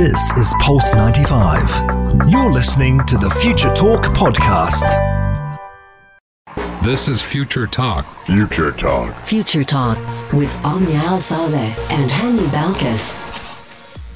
This is Pulse 95. You're listening to the Future Talk podcast. This is Future Talk. Future Talk. Future Talk with Omnia Al Saleh and Hani Balkis.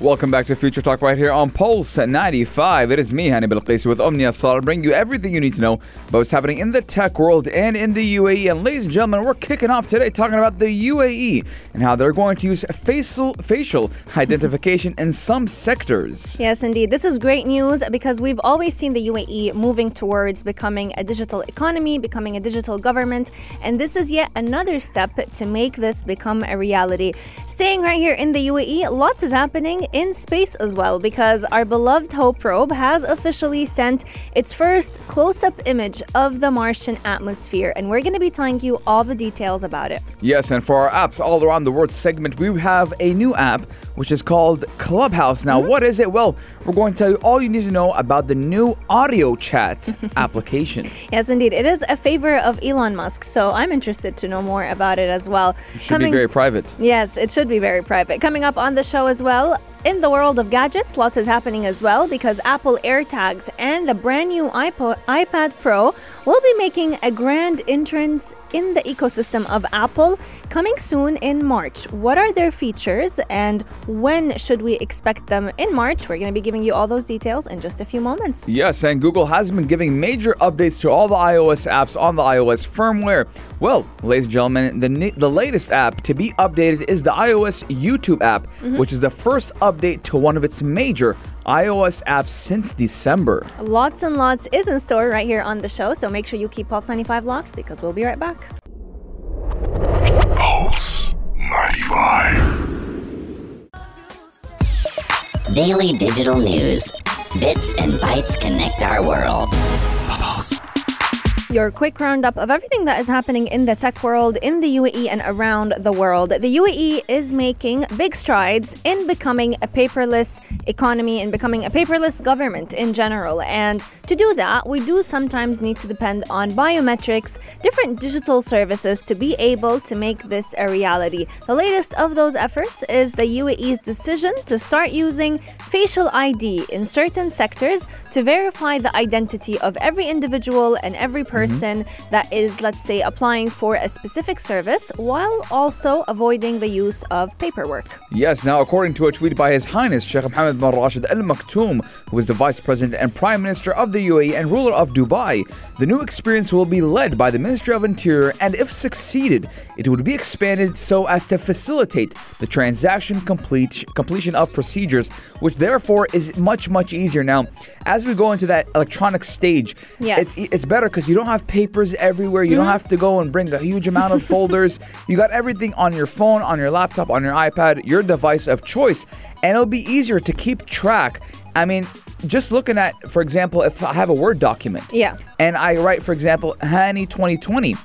Welcome back to Future Talk right here on Pulse 95. It is me, Hani Bilqisi, with Omnia Sal, bringing you everything you need to know about what's happening in the tech world and in the UAE. And ladies and gentlemen, we're kicking off today talking about the UAE and how they're going to use facial facial identification in some sectors. Yes, indeed. This is great news because we've always seen the UAE moving towards becoming a digital economy, becoming a digital government, and this is yet another step to make this become a reality. Staying right here in the UAE, lots is happening in space as well because our beloved Hope probe has officially sent its first close up image of the Martian atmosphere, and we're going to be telling you all the details about it. Yes, and for our apps all around the world segment, we have a new app which is called Clubhouse. Now, mm-hmm. what is it? Well, we're going to tell you all you need to know about the new audio chat application. Yes, indeed. It is a favor of Elon Musk, so I'm interested to know more about it as well. It should be very private. Yes, it should be very private. Coming up on the show as well, in the world of gadgets, lots is happening as well because Apple AirTags and the brand new iPod, iPad Pro will be making a grand entrance in the ecosystem of Apple coming soon in March. What are their features and when should we expect them in March? We're going to be giving you all those details in just a few moments. Yes, and Google has been giving major updates to all the iOS apps on the iOS firmware. Well, ladies and gentlemen, the, the latest app to be updated is the iOS YouTube app, mm-hmm. which is the first update to one of its major iOS apps since December. Lots and lots is in store right here on the show, so make sure you keep Pulse 95 locked because we'll be right back. Pulse 95. Daily digital news. Bits and bytes connect our world your quick roundup of everything that is happening in the tech world, in the UAE, and around the world. The UAE is making big strides in becoming a paperless economy and becoming a paperless government in general. And to do that, we do sometimes need to depend on biometrics, different digital services to be able to make this a reality. The latest of those efforts is the UAE's decision to start using facial ID in certain sectors to verify the identity of every individual and every person person mm-hmm. that is, let's say, applying for a specific service while also avoiding the use of paperwork. Yes, now, according to a tweet by His Highness Sheikh Mohammed bin Rashid Al Maktoum, who is the Vice President and Prime Minister of the UAE and ruler of Dubai, the new experience will be led by the Ministry of Interior, and if succeeded, it would be expanded so as to facilitate the transaction complete, completion of procedures, which therefore is much, much easier. Now, as we go into that electronic stage, yes. it's, it's better because you don't have papers everywhere. You don't have to go and bring a huge amount of folders. You got everything on your phone, on your laptop, on your iPad, your device of choice, and it'll be easier to keep track. I mean, just looking at, for example, if I have a Word document, yeah, and I write, for example, Hani 2020.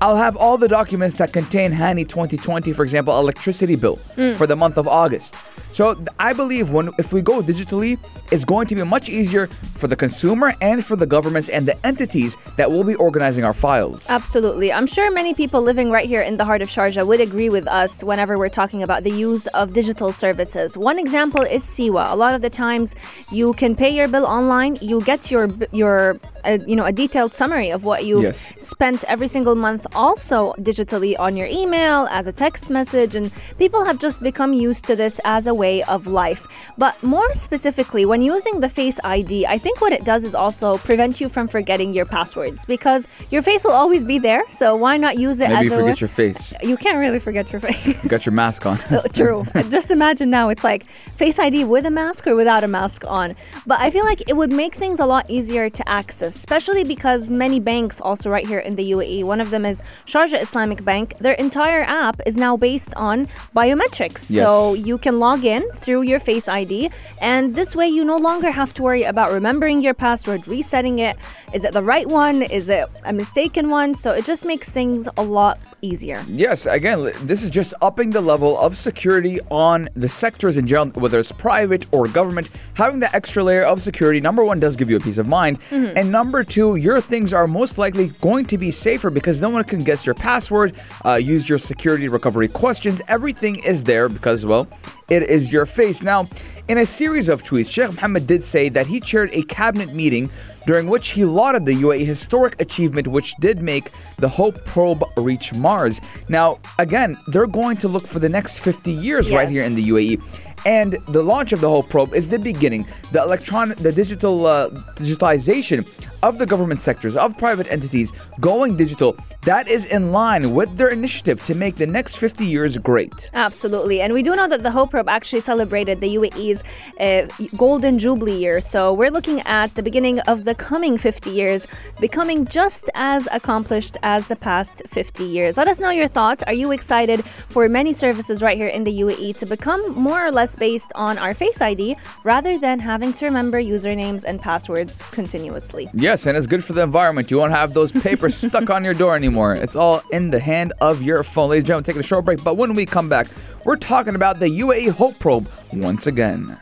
I'll have all the documents that contain Hani 2020, for example, electricity bill mm. for the month of August. So I believe when if we go digitally, it's going to be much easier for the consumer and for the governments and the entities that will be organizing our files. Absolutely. I'm sure many people living right here in the heart of Sharjah would agree with us whenever we're talking about the use of digital services. One example is SEWA. A lot of the times you can pay your bill online, you get your your uh, you know a detailed summary of what you've yes. spent every single month also digitally on your email as a text message and people have just become used to this as a way way of life. But more specifically, when using the Face ID, I think what it does is also prevent you from forgetting your passwords because your face will always be there. So why not use it Maybe as you forget your face. You can't really forget your face. You got your mask on. Oh, true. Just imagine now it's like Face ID with a mask or without a mask on. But I feel like it would make things a lot easier to access, especially because many banks also right here in the UAE. One of them is Sharjah Islamic Bank. Their entire app is now based on biometrics. Yes. So you can log in through your Face ID. And this way, you no longer have to worry about remembering your password, resetting it. Is it the right one? Is it a mistaken one? So it just makes things a lot easier. Yes, again, this is just upping the level of security on the sectors in general, whether it's private or government. Having that extra layer of security, number one, does give you a peace of mind. Mm-hmm. And number two, your things are most likely going to be safer because no one can guess your password, uh, use your security recovery questions. Everything is there because, well, it is your face. Now, In a series of tweets, Sheikh Mohammed did say that he chaired a cabinet meeting during which he lauded the UAE historic achievement which did make the Hope probe reach Mars. Now, again, they're going to look for the next 50 years right here in the UAE. And the launch of the Hope probe is the beginning. The electronic, the digital uh, digitalization of the government sectors, of private entities going digital, that is in line with their initiative to make the next 50 years great. Absolutely. And we do know that the Hope Probe actually celebrated the UAE's uh, Golden Jubilee year. So we're looking at the beginning of the coming 50 years becoming just as accomplished as the past 50 years. Let us know your thoughts. Are you excited for many services right here in the UAE to become more or less based on our Face ID rather than having to remember usernames and passwords continuously? Yes, and it's good for the environment. You won't have those papers stuck on your door anymore. It's all in the hand of your phone. Ladies and gentlemen, taking a short break. But when we come back, we're talking about the UAE Hope Probe once again.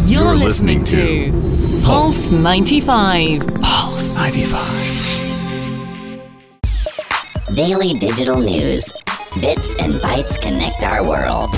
You're, listening, to Pulse 95. Pulse 95. Daily digital news. Bits and bytes connect our world.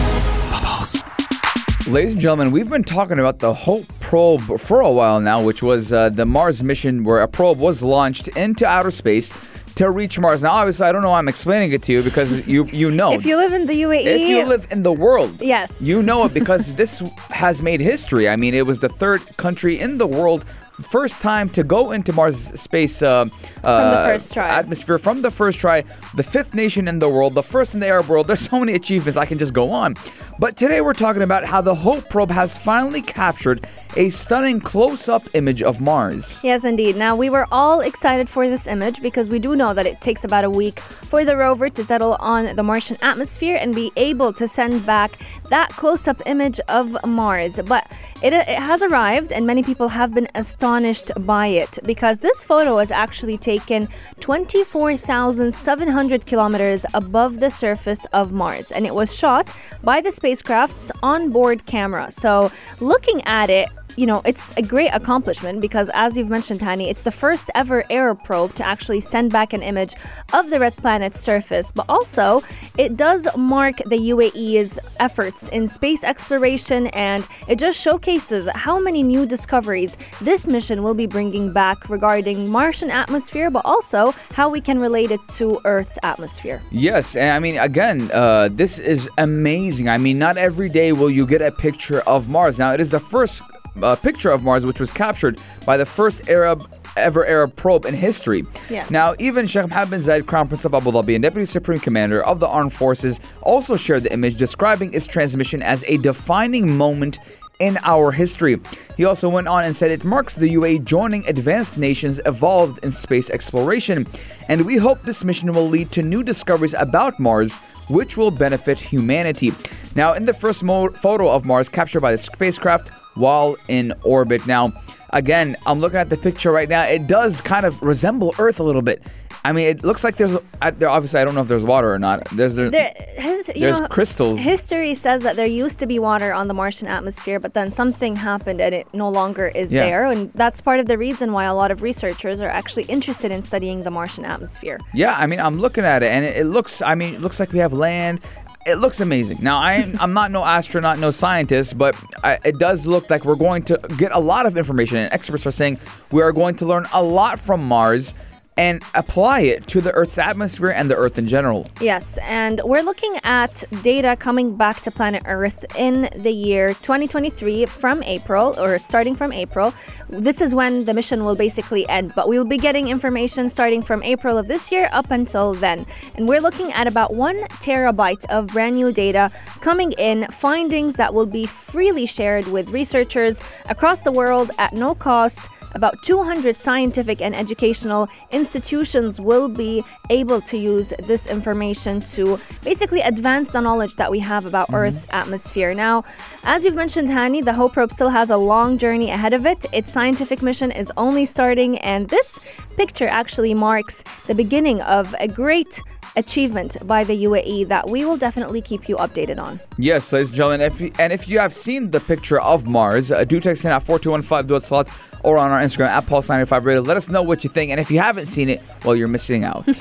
Ladies and gentlemen, we've been talking about the Hope probe for a while now, which was uh, the Mars mission where a probe was launched into outer space to reach Mars. Now, obviously, I don't know why I'm explaining it to you because you you know. If you live in the UAE, If you live in the world, Yes. you know it because this has made history. I mean, it was the third country in the world, first time to go into Mars space uh, From the uh, first try. atmosphere from the first try. The fifth nation in the world, the first in the Arab world. There's so many achievements I can just go on. But today we're talking about how the Hope probe has finally captured a stunning close-up image of Mars. Yes, indeed. Now, we were all excited for this image because we do know that it takes about a week for the rover to settle on the Martian atmosphere and be able to send back that close up image of Mars. But it, it has arrived, and many people have been astonished by it because this photo is actually taken 24,700 kilometers above the surface of Mars, and it was shot by the spacecraft's onboard camera. So, looking at it, you know, it's a great accomplishment because, as you've mentioned, Hani, it's the first ever air probe to actually send back an image of the red planet's surface. But also, it does mark the UAE's efforts in space exploration and it just showcases how many new discoveries this mission will be bringing back regarding Martian atmosphere, but also how we can relate it to Earth's atmosphere. Yes, and I mean, again, uh, this is amazing. I mean, not every day will you get a picture of Mars. Now, it is the first uh, picture of Mars which was captured by the first Arab ever Arab probe in history. Yes. Now, even Sheikh Mohammed bin Zayed, Crown Prince of Abu Dhabi and Deputy Supreme Commander of the Armed Forces, also shared the image, describing its transmission as a defining moment in our history. He also went on and said it marks the UAE joining advanced nations evolved in space exploration, and we hope this mission will lead to new discoveries about Mars, which will benefit humanity. Now, in the first mo- photo of Mars captured by the spacecraft while in orbit. Now, again, I'm looking at the picture right now. It does kind of resemble Earth a little bit. I mean, it looks like there's uh, there. Obviously, I don't know if there's water or not. There's there, There, his, There's know, crystals. History says that there used to be water on the Martian atmosphere, but then something happened and it no longer is Yeah. there. And that's part of the reason why a lot of researchers are actually interested in studying the Martian atmosphere. Yeah, I mean, I'm looking at it, and it, it looks. I mean, it looks like we have land. It looks amazing. Now, I, I'm not no astronaut, no scientist, but I, it does look like we're going to get a lot of information. And experts are saying we are going to learn a lot from Mars and apply it to the Earth's atmosphere and the Earth in general. Yes, and we're looking at data coming back to planet Earth in the year 2023 from April, or starting from April. This is when the mission will basically end, but we'll be getting information starting from April of this year up until then. And we're looking at about one terabyte of brand new data coming in, findings that will be freely shared with researchers across the world at no cost. About 200 scientific and educational institutions will be able to use this information to basically advance the knowledge that we have about Earth's atmosphere. Now, as you've mentioned, Hani, the Hope probe still has a long journey ahead of it. Its scientific mission is only starting, and this picture actually marks the beginning of a great achievement by the UAE that we will definitely keep you updated on. Yes, ladies and gentlemen, if you, and if you have seen the picture of Mars, uh, do text in at 4215 slot. Or on our Instagram at Pulse95 Radio. Let us know what you think. And if you haven't seen it, well, you're missing out.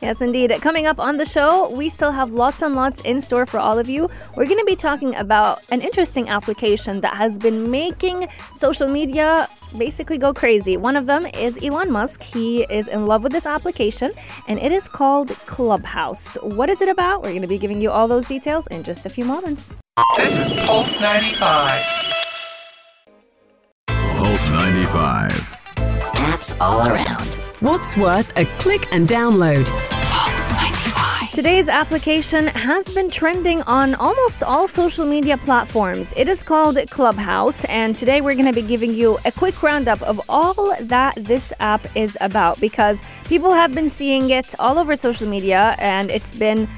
Yes, indeed. Coming up on the show, we still have lots and lots in store for all of you. We're going to be talking about an interesting application that has been making social media basically go crazy. One of them is Elon Musk. He is in love with this application, and it is called Clubhouse. What is it about? We're going to be giving you all those details in just a few moments. This is Pulse 95. Pulse 95. Apps all around. What's worth a click and download? Today's application has been trending on almost all social media platforms. It is called Clubhouse, and today we're going to be giving you a quick roundup of all that this app is about because people have been seeing it all over social media and it's been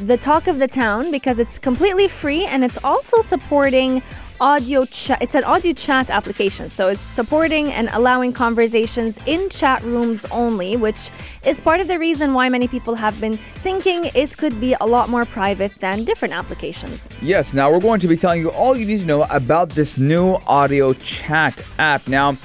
the talk of the town because it's completely free and it's also supporting audio chat. It's an audio chat application, so it's supporting and allowing conversations in chat rooms only, which is part of the reason why many people have been thinking it could be a lot more private than different applications. Yes, now we're going to be telling you all you need to know about this new audio chat app. Now,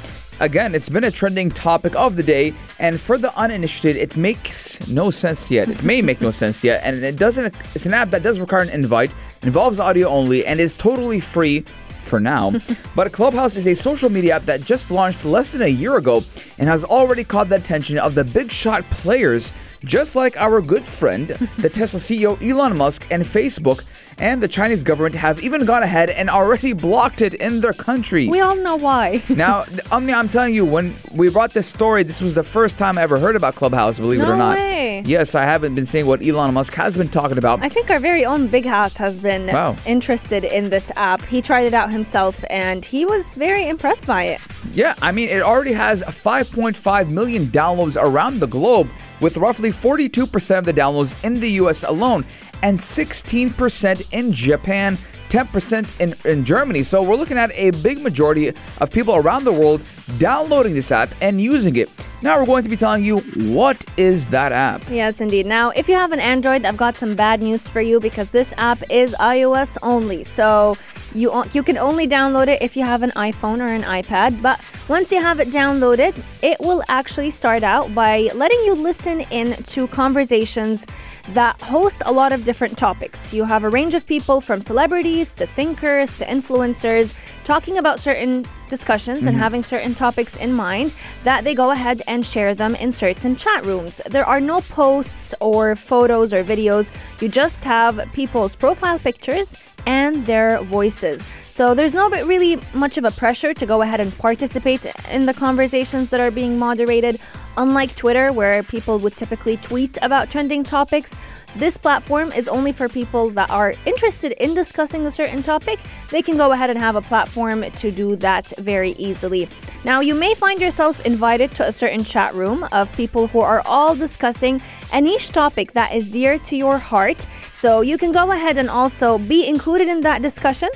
again, it's been a trending topic of the day, and for the uninitiated, it makes no sense yet. It may make no sense yet, and it doesn't. It's an app that does require an invite, involves audio only, and is totally free for now. but Clubhouse is a social media app that just launched less than a year ago and has already caught the attention of the big shot players, just like our good friend, the Tesla CEO Elon Musk, and Facebook. And the Chinese government have even gone ahead and already blocked it in their country. We all know why. Now, Omni, I'm telling you, when we brought this story, this was the first time I ever heard about Clubhouse, believe it or not. way. Yes, I haven't been seeing what Elon Musk has been talking about. I think our very own Big House has been Wow. interested in this app. He tried it out himself and he was very impressed by it. Yeah, I mean, it already has 5.5 million downloads around the globe, with roughly 42% of the downloads in the US alone, and 16% in Japan. 10% in, in Germany. So we're looking at a big majority of people around the world downloading this app and using it. Now we're going to be telling you what is that app. Yes, indeed. Now, if you have an Android, I've got some bad news for you because this app is iOS only. So you you can only download it if you have an iPhone or an iPad. But once you have it downloaded, it will actually start out by letting you listen in to conversations that host a lot of different topics. You have a range of people from celebrities to thinkers to influencers talking about certain discussions and mm-hmm. having certain topics in mind that they go ahead and share them in certain chat rooms. There are no posts or photos or videos. You just have people's profile pictures and their voices. So there's no really much of a pressure to go ahead and participate in the conversations that are being moderated. Unlike Twitter, where people would typically tweet about trending topics, this platform is only for people that are interested in discussing a certain topic. They can go ahead and have a platform to do that very easily. Now, you may find yourself invited to a certain chat room of people who are all discussing a niche topic that is dear to your heart. So you can go ahead and also be included in that discussion.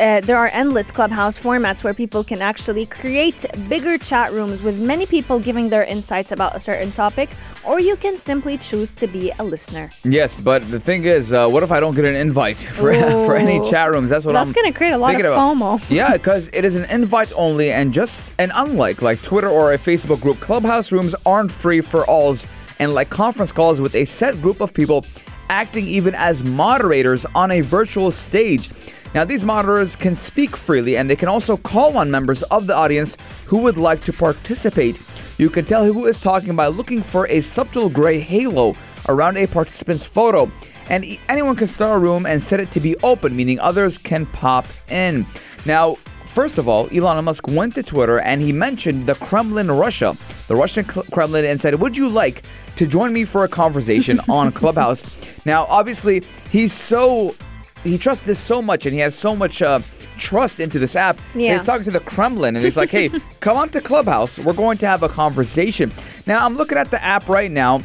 Uh, there are endless clubhouse formats where people can actually create bigger chat rooms with many people giving their insights about a certain topic, or you can simply choose to be a listener. Yes, but the thing is, uh, what if I don't get an invite for, for any chat rooms? That's what That's I'm That's gonna create a lot of about. FOMO. yeah, because it is an invite only, and just and unlike like Twitter or a Facebook group, Clubhouse rooms aren't free for alls, and like conference calls with a set group of people acting even as moderators on a virtual stage. Now, these moderators can speak freely, and they can also call on members of the audience who would like to participate. You can tell who is talking by looking for a subtle gray halo around a participant's photo. And anyone can start a room and set it to be open, meaning others can pop in. Now, first of all, Elon Musk went to Twitter and he mentioned the Kremlin, Russia, the Russian Kremlin, and said, Would you like to join me for a conversation on Clubhouse? Now, obviously, he's so, he trusts this so much and he has so much. Uh, Trust into this app. Yeah. He's talking to the Kremlin and he's like, hey, come on to Clubhouse. We're going to have a conversation. Now, I'm looking at the app right now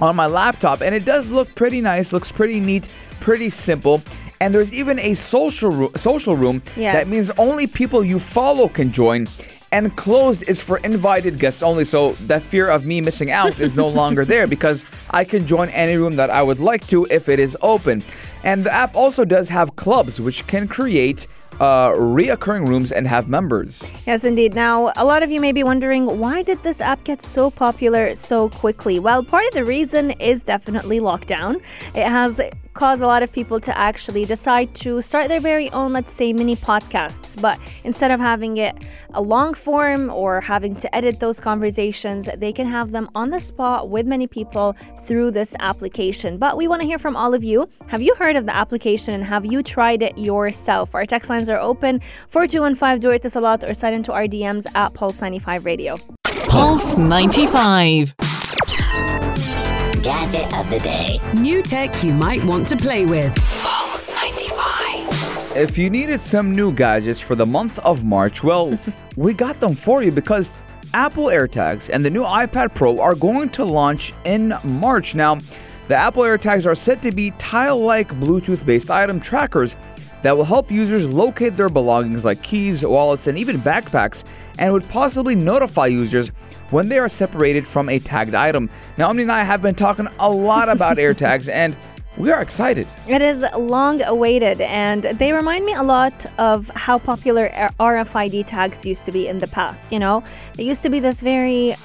on my laptop and it does look pretty nice looks pretty neat pretty simple and there's even a social ro- social room Yes. that means only people you follow can join and closed is for invited guests only so that fear of me missing out is no longer there because i can join any room that i would like to if it is open and the app also does have clubs which can create uh, reoccurring rooms and have members. Yes, indeed. Now, a lot of you may be wondering why did this app get so popular so quickly? Well, part of the reason is definitely lockdown. It has caused a lot of people to actually decide to start their very own, let's say, mini podcasts. But instead of having it a long form or having to edit those conversations, they can have them on the spot with many people through this application. But we want to hear from all of you. Have you heard of the application and have you tried it yourself? Our text lines are open 4215 do it a lot or slide into our DMs at Pulse 95 Radio. Pulse 95. Gadget of the day. New tech you might want to play with. Pulse 95. If you needed some new gadgets for the month of March, well, we got them for you because Apple AirTags and the new iPad Pro are going to launch in March. Now, the Apple AirTags are said to be tile like Bluetooth based item trackers that will help users locate their belongings like keys, wallets, and even backpacks, and would possibly notify users when they are separated from a tagged item. Now, Omni and I have been talking a lot about AirTags, and we are excited. It is long awaited, and they remind me a lot of how popular RFID tags used to be in the past. You know, they used to be this very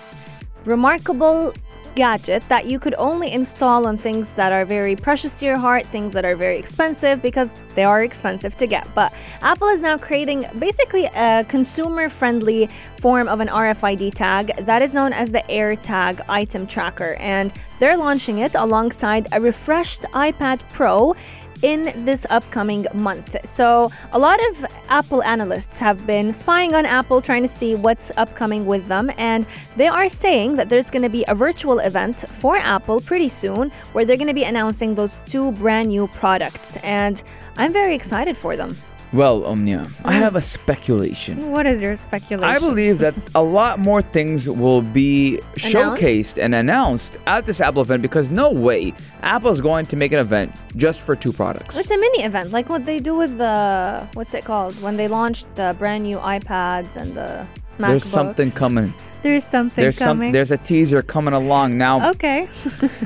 remarkable gadget that you could only install on things that are very precious to your heart, things that are very expensive because they are expensive to get. But Apple is now creating basically a consumer friendly form of an RFID tag that is known as the AirTag item tracker. And they're launching it alongside a refreshed iPad Pro in this upcoming month. So, a lot of Apple analysts have been spying on Apple, trying to see what's upcoming with them, and they are saying that there's going to be a virtual event for Apple pretty soon where they're going to be announcing those two brand new products. And I'm very excited for them. Well, Omnia, I mm. have a speculation. What is your speculation? I believe that a lot more things will be showcased and announced at this Apple event because no way Apple is going to make an event just for two products. It's a mini event, like what they do with the what's it called when they launched the brand new iPads and the MacBooks. There's something coming. There's something There's coming. some. There's a teaser coming along now. okay.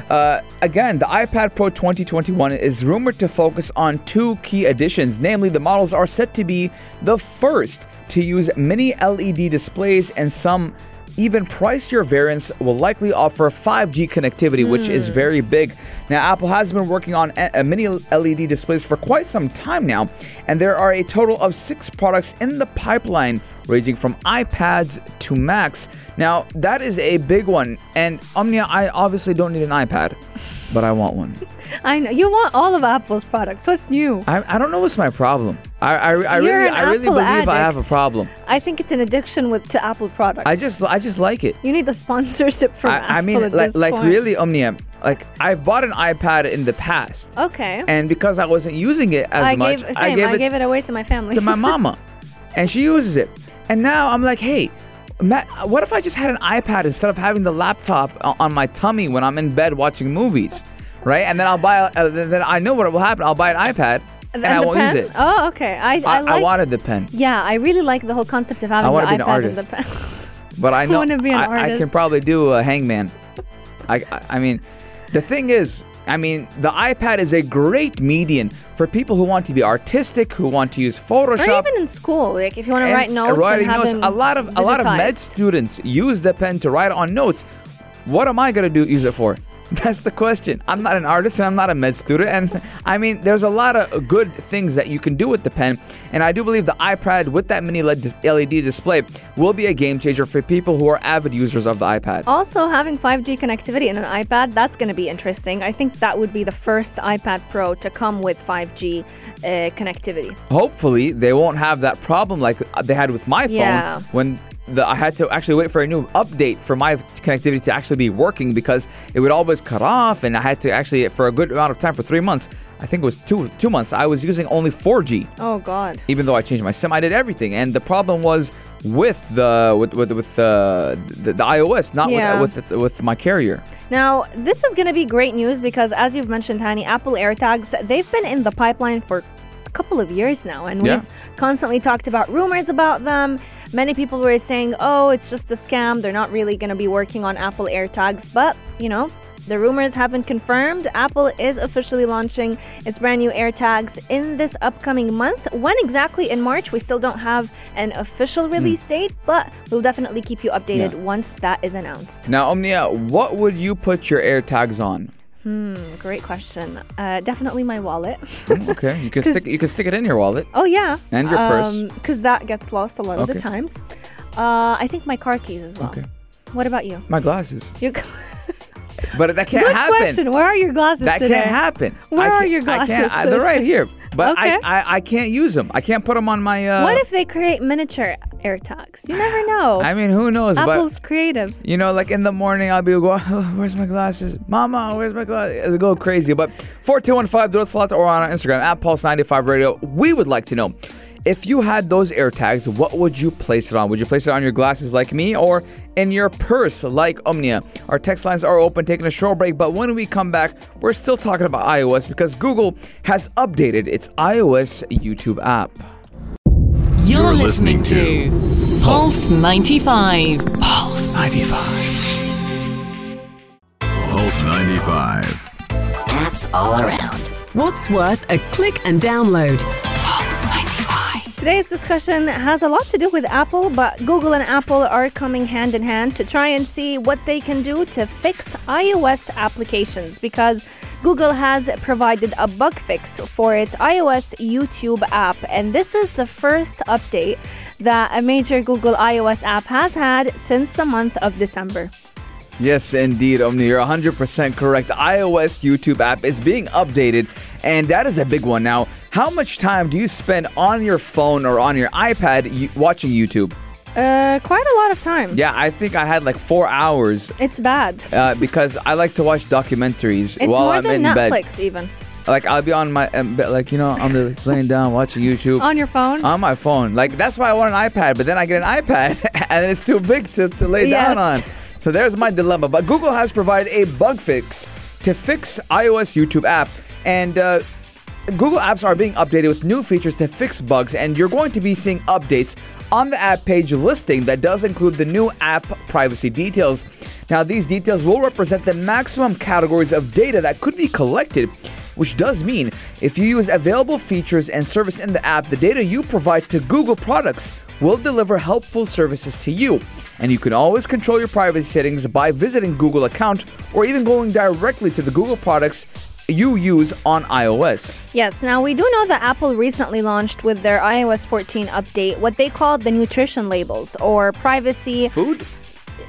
Uh, again, the iPad Pro 2021 is rumored to focus on two key additions. Namely, the models are set to be the first to use mini LED displays and some even pricier variants will likely offer 5G connectivity, which is hmm. very big. Now, Apple has been working on a- a mini LED displays for quite some time now, and there are a total of six products in the pipeline, ranging from iPads to Macs. Now, that is a big one, and Omnia, I obviously don't need an iPad, but I want one. I know you want all of Apple's products. What's new? I, I don't know what's my problem. I, I, I really I really believe I have a problem. I think it's an addiction with to Apple products. I just I just like it. you need the sponsorship from Apple. I, I mean, like, like point. really, Omnia. Like I've bought an iPad in the past, Okay. and because I wasn't using it as I much, gave, same, I gave it, it away to my family. to my mama, and she uses it. And now I'm like, hey, Matt, what if I just had an iPad instead of having the laptop on my tummy when I'm in bed watching movies, right? And then I'll buy. Uh, then I know what will happen. I'll buy an iPad, and, I won't pen? use it. Oh, okay. I, I, I, I wanted the pen, Yeah, I really like the whole concept of having I wanna the be an iPad and the artist. pen. but I know wanna be an I, I can probably do a hangman. I, I I mean, the thing is, I mean, the iPad is a great medium for people who want to be artistic, who want to use Photoshop, or even in school, like if you want to write notes writing and have notes. A lot of a lot of med students use the pen to write on notes. What am I gonna do? Use it for? That's the question. I'm not an artist and I'm not a med student. And I mean, there's a lot of good things that you can do with the pen. And I do believe the iPad with that mini LED LED display will be a game changer for people who are avid users of the iPad. Also, having 5G connectivity in an iPad, that's going to be interesting. I think that would be the first iPad Pro to come with 5G uh, connectivity. Hopefully, they won't have that problem like they had with my phone Yeah. when the, I had to actually wait for a new update for my connectivity to actually be working because it would always cut off, and I had to actually for a good amount of time for three months. I think it was two two months. I was using only 4G, Oh, God. even though I changed my SIM. I did everything, and the problem was with the with with, with uh, the, the iOS, not Yeah. with, with with my carrier. Now, this is going to be great news because, as you've mentioned, Hani, Apple AirTags, they've been in the pipeline for a couple of years now, and Yeah. we've constantly talked about rumors about them. Many people were saying, oh, it's just a scam. They're not really going to be working on Apple AirTags. But, you know, The rumors have been confirmed. Apple is officially launching its brand new AirTags in this upcoming month. When exactly in March, we still don't have an official hmm. release date, but we'll definitely keep you updated Yeah. once that is announced. Now, Omnia, what would you put your AirTags on? Great question. Uh, definitely my wallet. Hmm, okay, you can stick you can stick it in your wallet. Oh yeah, And your purse. Because that gets lost a lot of the times. Uh, I think my car keys as well. Okay. What about you? My glasses. You But that can't Good happen. question. Where are your glasses That today? can't happen. Where are can't- your I can't, glasses I, they're right here, but Okay. I, I I can't use them. I can't put them on my. Uh, what if they create miniature AirTags? You never know. I mean, who knows? Apple's but creative. you know, like in the morning, I'll be going, oh, "Where's my glasses, Mama? Where's my glasses?" It'll go crazy. But four two one five, do it slot or on our Instagram at Pulse ninety five Radio. We would like to know. If you had those AirTags, what would you place it on? Would you place it on your glasses like me or in your purse like Omnia? Our text lines are open, taking a short break, but when we come back, we're still talking about iOS because Google has updated its iOS YouTube app. You're, You're listening, listening to Pulse 95. Pulse 95. Pulse 95. Apps all around. What's worth a click and download? Pulse 95. Today's discussion has a lot to do with Apple, but Google and Apple are coming hand in hand to try and see what they can do to fix iOS applications because Google has provided a bug fix for its iOS YouTube app, and this is the first update that a major Google iOS app has had since the month of December. Yes, indeed, Omni. You're 100% correct. The iOS YouTube app is being updated, and that is a big one. Now, how much time do you spend on your phone or on your iPad watching YouTube? Uh, quite a lot of time. Yeah, I think I had like four hours It's bad. uh, because I like to watch documentaries It's while more I'm than in bed. Netflix, even. Like, I'll be on my, um, bed, like, you know, I'm the- laying down watching YouTube. On your phone? on my phone. Like that's why I want an iPad, but then I get an iPad and it's too big to, to lay down on. So there's my dilemma. But Google has provided a bug fix to fix iOS YouTube app, and uh, Google apps are being updated with new features to fix bugs, and you're going to be seeing updates on the app page listing that does include the new app privacy details. Now, these details will represent the maximum categories of data that could be collected, which does mean if you use available features and service in the app, the data you provide to Google products will deliver helpful services to you. And you can always control your privacy settings by visiting Google account or even going directly to the Google products you use on iOS. Yes, now we do know that Apple recently launched with their iOS 14 update what they call the nutrition labels or privacy. Food?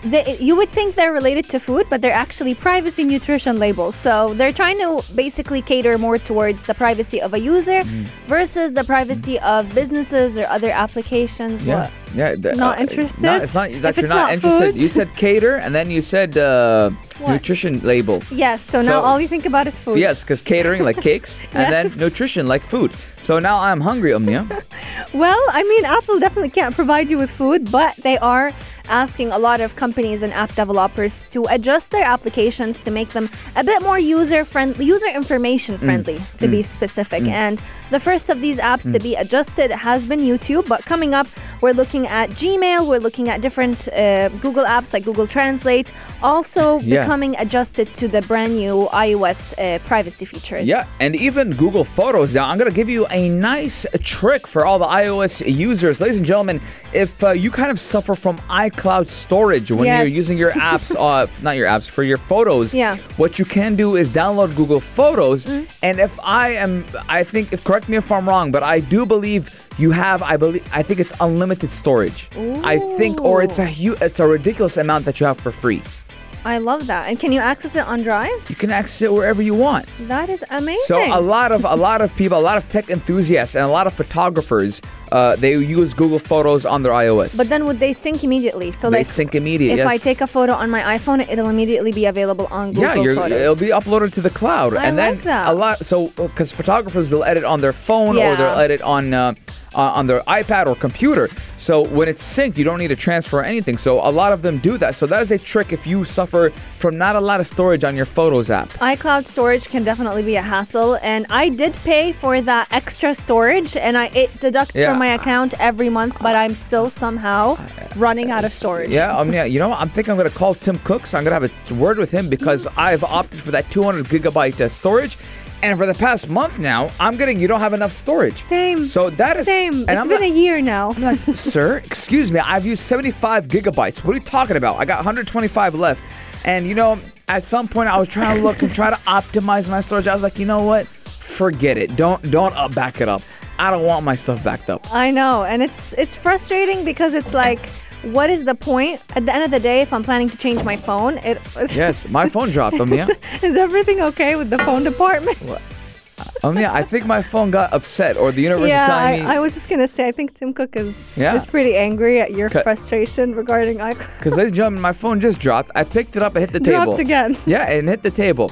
They, you would think they're related to food, but they're actually privacy nutrition labels. So they're trying to basically cater more towards the privacy of a user Mm. versus the privacy of businesses or other applications. Yeah. What? Yeah. th- Not uh, interested? No, it's not that If you're not, not interested. food? You said cater and then you said uh, nutrition label. Yes, so, now all you think about is food. Yes, because catering like cakes and then nutrition like food. So now I'm hungry, Omnia. Well, I mean, Apple definitely can't provide you with food, but they are asking a lot of companies and app developers to adjust their applications to make them a bit more user friendly, user information Mm. friendly, to be specific. And the first of these apps Mm. to be adjusted has been YouTube, but coming up, we're looking at Gmail, we're looking at different uh, Google apps like Google Translate, also Yeah. becoming adjusted to the brand new iOS uh, privacy features. Yeah, and even Google Photos. Now, I'm going to give you a nice trick for all the iOS users. Ladies and gentlemen, if uh, you kind of suffer from iCloud storage when you're using your apps, uh, not your apps, for your photos, Yeah. Mm. what you can do is download Google Photos. And if I am, I think, if correct me if I'm wrong, but I do believe you have, I believe, I think it's unlimited storage. I think, or it's a hu- it's a ridiculous amount that you have for free. I love that. And can you access it on Drive? You can access it wherever you want. That is amazing. So a lot of a lot of people, a lot of tech enthusiasts, and a lot of photographers, uh, they use Google Photos on their iOS. But then would they sync immediately? So they like sync immediately. if I take a photo on my iPhone, it'll immediately be available on Google Photos. yeah, you're, Photos. it'll be uploaded to the cloud, I and then that. a lot. So because photographers, they'll edit on their phone or they'll edit on uh, uh, on their iPad or computer. So when it's synced, you don't need to transfer anything. So a lot of them do that. So that is a trick if you suffer from not a lot of storage on your Photos app. iCloud storage can definitely be a hassle, and I did pay for that extra storage, and I it deducts Yeah. from my account every month, but I'm still somehow running out of storage. Yeah, um, yeah. You know, what? I'm thinking I'm gonna call Tim Cooks. I'm gonna have a word with him because I've opted for that 200 gigabyte uh, storage, and for the past month now, I'm getting you don't have enough storage. Same. So that is same. and It's I'm been not- a year now. I'm like, sir, excuse me, I've used 75 gigabytes. What are you talking about? I got 125 left. And you know, at some point I was trying to look and try to optimize my storage. I was like, you know what? Forget it. Don't don't uh, back it up. I don't want my stuff backed up. I know, and it's it's frustrating because it's like, what is the point? At the end of the day, if I'm planning to change my phone, it Yes, my phone dropped. Um, yeah. is everything okay with the phone department? Um, yeah. I think my phone got upset, or the universe yeah, is telling I, me. I was just gonna say, I think Tim Cook is Yeah. is pretty angry at your frustration regarding iCloud. Because, ladies and gentlemen, my phone just dropped. I picked it up and hit the Dropped table. again. Yeah, and hit the table.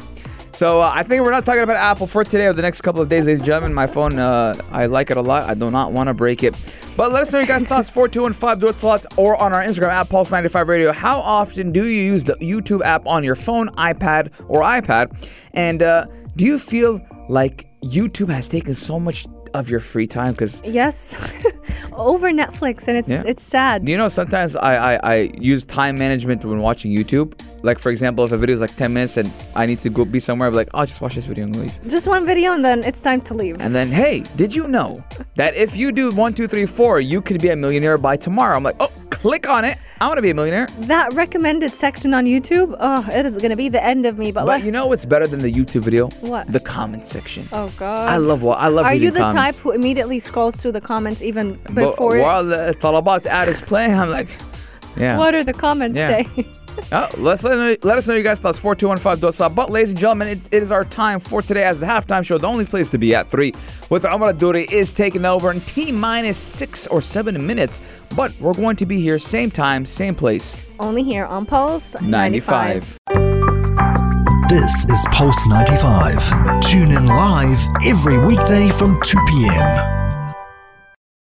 So uh, I think we're not talking about Apple for today or the next couple of days, ladies and gentlemen. My phone, uh, I like it a lot. I do not want to break it. But let us know your guys' thoughts. 4215 do it slot or on our Instagram at Pulse95 Radio. How often do you use the YouTube app on your phone, iPad, or iPad? And uh, do you feel like YouTube has taken so much of your free time? Because Yes, over Netflix, and it's Yeah. it's sad. You know, sometimes I, I, I use time management when watching YouTube. Like, for example, if a video is like 10 minutes and I need to go be somewhere, I'm like, I'll just watch this video and leave. Just one video, and then it's time to leave. And then, hey, did you know that if you do one, two, three, four, you could be a millionaire by tomorrow? I'm like, oh, click on it. I want to be a millionaire. that recommended section on YouTube, oh, it is gonna be the end of me. But, But like, you know what's better than the YouTube video? What? The comment section. oh god, I love what I love. Are you the comments. type who immediately scrolls through the comments even before? But while the Talabat ad is playing, I'm like, yeah. What are the comments Yeah. say? Oh, let's let, let us know your guys' thoughts. 4215 Dosa. But, ladies and gentlemen, it, it is our time for today as the halftime show. The only place to be at 3 with Omar Duri is taking over in T minus 6 or 7 minutes. But we're going to be here same time, same place. Only here on Pulse 95. 95. This is Pulse 95. Tune in live every weekday from 2 p.m.